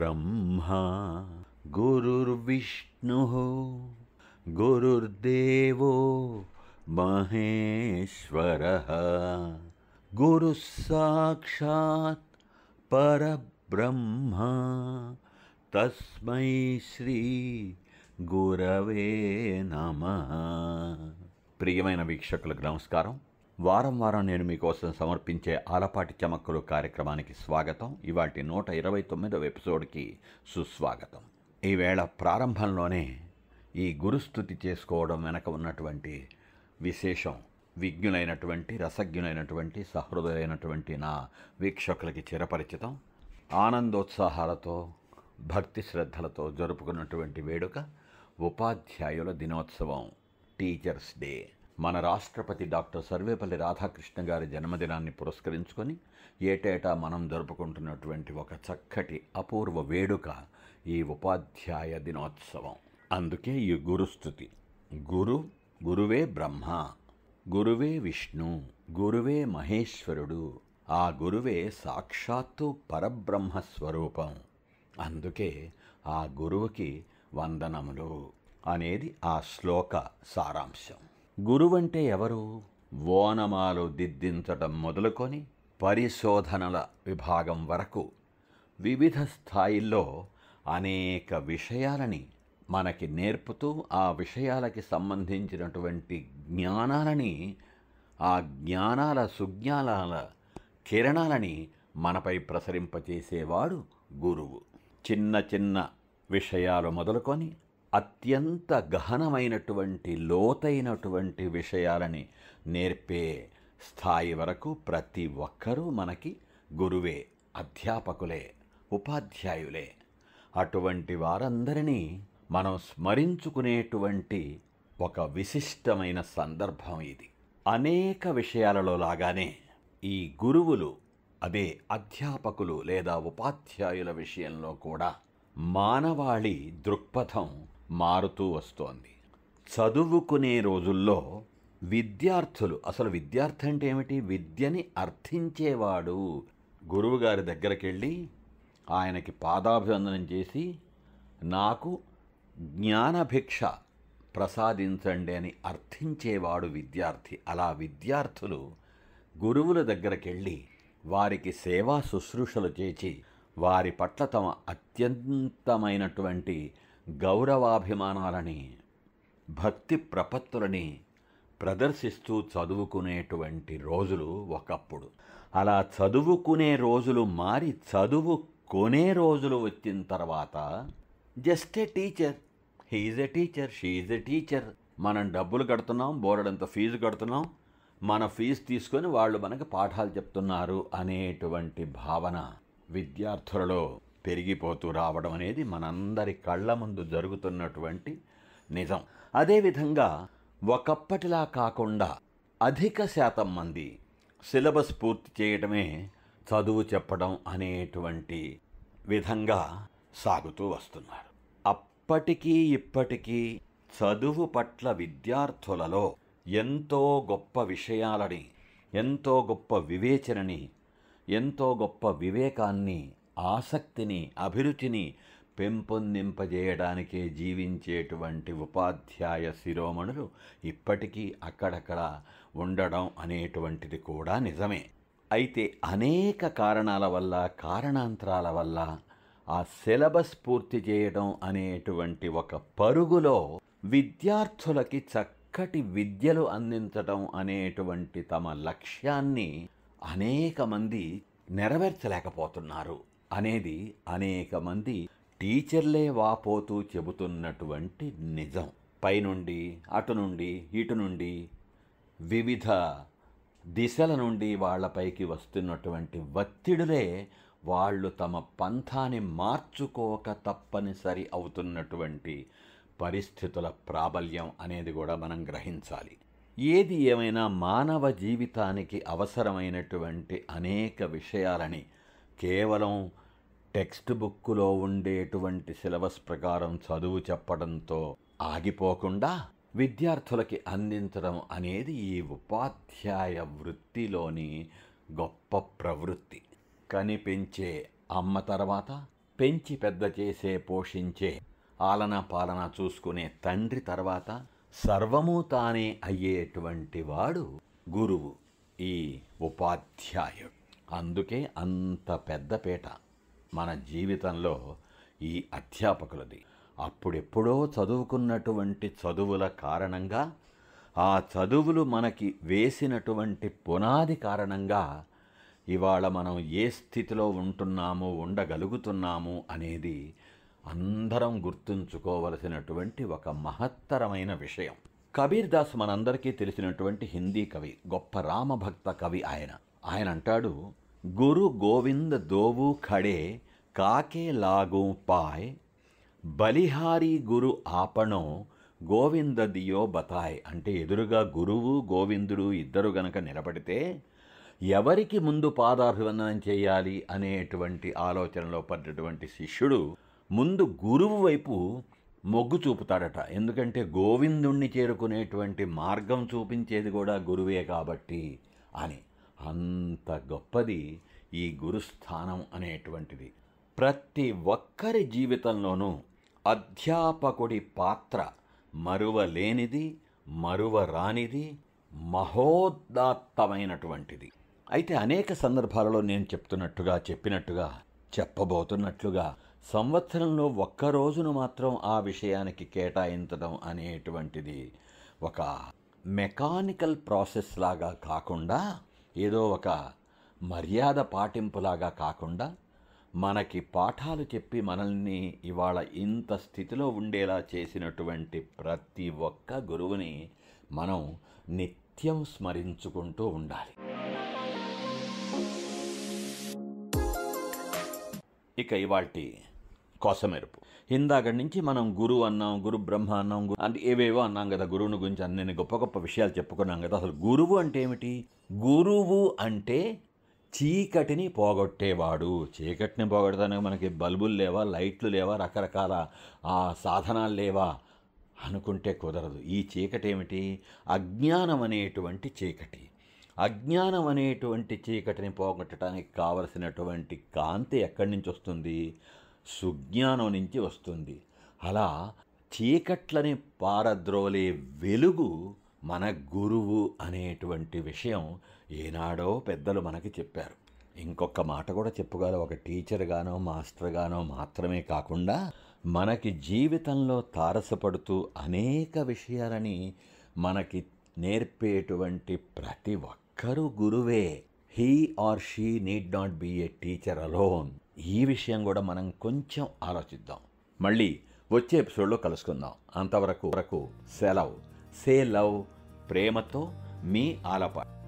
गुरुर्ब्रह्मा गुरुर्विष्णुः गुरुर्देवो महेश्वरः गुरुः साक्षात् परब्रह्म తస్మై శ్రీ గురవే నమ ప్రియమైన వీక్షకులకు నమస్కారం వారం వారం నేను మీకోసం సమర్పించే ఆలపాటి చమక్కులు కార్యక్రమానికి స్వాగతం. ఇవాటి నూట ఇరవై తొమ్మిదవ ఎపిసోడ్కి సుస్వాగతం. ఈవేళ ప్రారంభంలోనే ఈ గురుస్థుతి చేసుకోవడం వెనక ఉన్నటువంటి విశేషం విజ్ఞులైనటువంటి రసజ్ఞులైనటువంటి సహృదయులైనటువంటి నా వీక్షకులకి చిరపరిచితం. ఆనందోత్సాహాలతో భక్తి శ్రద్ధలతో జరుపుకున్నటువంటి వేడుక ఉపాధ్యాయుల దినోత్సవం టీచర్స్ డే. మన రాష్ట్రపతి డాక్టర్ సర్వేపల్లి రాధాకృష్ణ గారి జన్మదినాన్ని పురస్కరించుకొని ఏటేటా మనం జరుపుకుంటున్నటువంటి ఒక చక్కటి అపూర్వ వేడుక ఈ ఉపాధ్యాయ దినోత్సవం. అందుకే ఈ గురుస్థుతి గురు గురువే బ్రహ్మ గురువే విష్ణు గురువే మహేశ్వరుడు ఆ గురువే సాక్షాత్తు పరబ్రహ్మ స్వరూపం. అందుకే ఆ గురువుకి వందనములు అనేది ఆ శ్లోక సారాంశం. గురువంటే ఎవరు? ఓనమాలు దిద్దించటం మొదలుకొని పరిశోధనల విభాగం వరకు వివిధ స్థాయిల్లో అనేక విషయాలని మనకి నేర్పుతూ ఆ విషయాలకి సంబంధించినటువంటి జ్ఞానాలని ఆ జ్ఞానాల సుజ్ఞానాల కిరణాలని మనపై ప్రసరింపచేసేవాడు గురువు. చిన్న చిన్న విషయాలు మొదలుకొని అత్యంత గహనమైనటువంటి లోతైనటువంటి విషయాలని నేర్పే స్థాయి వరకు ప్రతి ఒక్కరూ మనకి గురువే అధ్యాపకులే ఉపాధ్యాయులే. అటువంటి వారందరినీ మనం స్మరించుకునేటువంటి ఒక విశిష్టమైన సందర్భం ఇది. అనేక విషయాలలో లాగానే ఈ గురువులు అదే అధ్యాపకులు లేదా ఉపాధ్యాయుల విషయంలో కూడా మానవాళి దృక్పథం మారుతూ వస్తోంది. చదువుకునే రోజుల్లో విద్యార్థులు అసలు విద్యార్థి అంటే ఏమిటి? విద్యని అర్థించేవాడు. గురువుగారి దగ్గరికి వెళ్ళి ఆయనకి పాదాభివందనం చేసి నాకు జ్ఞానభిక్ష ప్రసాదించండి అని అర్థించేవాడు విద్యార్థి. అలా విద్యార్థులు గురువుల దగ్గరికి వెళ్ళి వారికి సేవా శుశ్రూషలు చేసి వారి పట్ల తమ అత్యంతమైనటువంటి గౌరవాభిమానాలని భక్తి ప్రపత్తులని ప్రదర్శిస్తూ చదువుకునేటువంటి రోజులు ఒకప్పుడు. అలా చదువుకునే రోజులు మారి చదువు కొనే రోజులు వచ్చిన తర్వాత just a teacher. He's a teacher she's a teacher. మనం డబ్బులు కడుతున్నాం బోరడంత ఫీజు కడుతున్నాం మన ఫీజు తీసుకొని వాళ్ళు మనకు పాఠాలు చెప్తున్నారు అనేటువంటి భావన విద్యార్థులలో పెరిగిపోతూ రావడం అనేది మనందరి కళ్ళ ముందు జరుగుతున్నటువంటి నిజం. అదేవిధంగా ఒకప్పటిలా కాకుండా అధిక శాతం మంది సిలబస్ పూర్తి చేయడమే చదువు చెప్పడం అనేటువంటి విధంగా సాగుతూ వస్తున్నారు. అప్పటికీ ఇప్పటికీ చదువు పట్ల విద్యార్థులలో ఎంతో గొప్ప విషయాలని ఎంతో గొప్ప వివేచనని ఎంతో గొప్ప వివేకాన్ని ఆసక్తిని అభిరుచిని పెంపొందింపజేయడానికే జీవించేటువంటి ఉపాధ్యాయ శిరోమణులు ఇప్పటికీ అక్కడక్కడ ఉండడం అనేటువంటిది కూడా నిజమే. అయితే అనేక కారణాల వల్ల కారణాంతరాల వల్ల ఆ సిలబస్ పూర్తి చేయడం అనేటువంటి ఒక పరుగులో విద్యార్థులకి చక్కటి విద్యలు అందించడం అనేటువంటి తమ లక్ష్యాన్ని అనేక మంది నెరవేర్చలేకపోతున్నారు. అనేది అనేక మంది టీచర్లే వాపోతూ చెబుతున్నటువంటి నిజం. పైనుండి అటు నుండి ఇటు నుండి వివిధ దిశల నుండి వాళ్ళపైకి వస్తున్నటువంటి ఒత్తిడులే వాళ్ళు తమ పంథాన్ని మార్చుకోక తప్పనిసరి అవుతున్నటువంటి పరిస్థితుల ప్రాబల్యం అనేది కూడా మనం గ్రహించాలి. ఏది ఏమైనా మానవ జీవితానికి అవసరమైనటువంటి అనేక విషయాలని కేవలం టెక్స్ట్ బుక్కులో ఉండేటువంటి సిలబస్ ప్రకారం చదువు చెప్పడంతో ఆగిపోకుండా విద్యార్థులకి అందించడం అనేది ఈ ఉపాధ్యాయ వృత్తిలోని గొప్ప ప్రవృత్తి. కనిపించే అమ్మ తర్వాత పెంచి పెద్ద చేసే పోషించే ఆలన పాలన చూసుకునే తండ్రి తర్వాత సర్వము తానే అయ్యేటువంటి వాడు గురువు ఈ ఉపాధ్యాయుడు. అందుకే అంత పెద్ద పీట మన జీవితంలో ఈ అధ్యాపకులది. అప్పుడెప్పుడో చదువుకున్నటువంటి చదువుల కారణంగా ఆ చదువులు మనకి వేసినటువంటి పునాది కారణంగా ఇవాళ మనం ఏ స్థితిలో ఉంటున్నాము ఉండగలుగుతున్నాము అనేది అందరం గుర్తుంచుకోవలసినటువంటి ఒక మహత్తరమైన విషయం. కబీర్ దాస్ మనందరికీ తెలిసినటువంటి హిందీ కవి గొప్ప రామభక్త కవి ఆయన. ఆయన అంటాడు గురు గోవింద దోవు ఖడే కాకే లాగు పాయ్ బలిహారీ గురు ఆపణం గోవింద దియో బతాయ్. అంటే ఎదురుగా గురువు గోవిందుడు ఇద్దరు గనక నిలబడితే ఎవరికి ముందు పాదాభివందనం చేయాలి అనేటువంటి ఆలోచనలో పడ్డటువంటి శిష్యుడు ముందు గురువు వైపు మొగ్గు చూపుతాడట. ఎందుకంటే గోవిందుణ్ణి చేరుకునేటువంటి మార్గం చూపించేది కూడా గురువే కాబట్టి అని. అంత గొప్పది ఈ గురుస్థానం అనేటువంటిది. ప్రతి ఒక్కరి జీవితంలోనూ అధ్యాపకుడి పాత్ర మరువలేనిది మరువరానిది మహోదాత్తమైనటువంటిది అయితే అనేక సందర్భాలలో నేను చెప్తున్నట్టుగా చెప్పినట్టుగా చెప్పబోతున్నట్లుగా సంవత్సరంలో ఒక్క రోజును మాత్రం ఆ విషయానికి కేటాయించడం అనేటువంటిది ఒక మెకానికల్ ప్రాసెస్ లాగా కాకుండా ఏదో ఒక మర్యాద పాటింపులాగా కాకుండా మనకి పాఠాలు చెప్పి మనల్ని ఇవాళ ఇంత స్థితిలో ఉండేలా చేసినటువంటి ప్రతి ఒక్క గురువుని మనం నిత్యం స్మరించుకుంటూ ఉండాలి. ఇక ఇవాటి కోసమెరుపు. ఇందాక నుంచి మనం గురువు అన్నాం గురు బ్రహ్మ అన్నాం అంటే ఏవేవో అన్నాం కదా గురువుని గురించి అన్ని గొప్ప గొప్ప విషయాలు చెప్పుకున్నాం కదా అసలు గురువు అంటే ఏమిటి? గురువు అంటే చీకటిని పోగొట్టేవాడు. చీకటిని పోగొట్టడానికి మనకి బల్బులు లేవా లైట్లు లేవా రకరకాల ఆ సాధనాలు లేవా అనుకుంటే కుదరదు. ఈ చీకటి ఏమిటి? అజ్ఞానం అనేటువంటి చీకటి. అజ్ఞానం అనేటువంటి చీకటిని పోగొట్టడానికి కావలసినటువంటి కాంతి ఎక్కడి నుంచి వస్తుంది? సుజ్ఞానం నుంచి వస్తుంది. అలా చీకట్లని పారద్రోలే వెలుగు మన గురువు అనేటువంటి విషయం ఏనాడో పెద్దలు మనకి చెప్పారు. ఇంకొక మాట కూడా చెప్పుకోవాలి. ఒక టీచర్గానో మాస్టర్గానో మాత్రమే కాకుండా మనకి జీవితంలో తారసపడుతూ అనేక విషయాలని మనకి నేర్పేటువంటి ప్రతి ఒక్కరూ గురువే. He or she need not be a teacher alone ఈ విషయం కూడా మనం కొంచెం ఆలోచిద్దాం. మళ్ళీ వచ్చే ఎపిసోడ్లో కలుసుకుందాం. అంతవరకు వరకు సెలవు. సే లవ్ ప్రేమతో మీ ఆలపాటి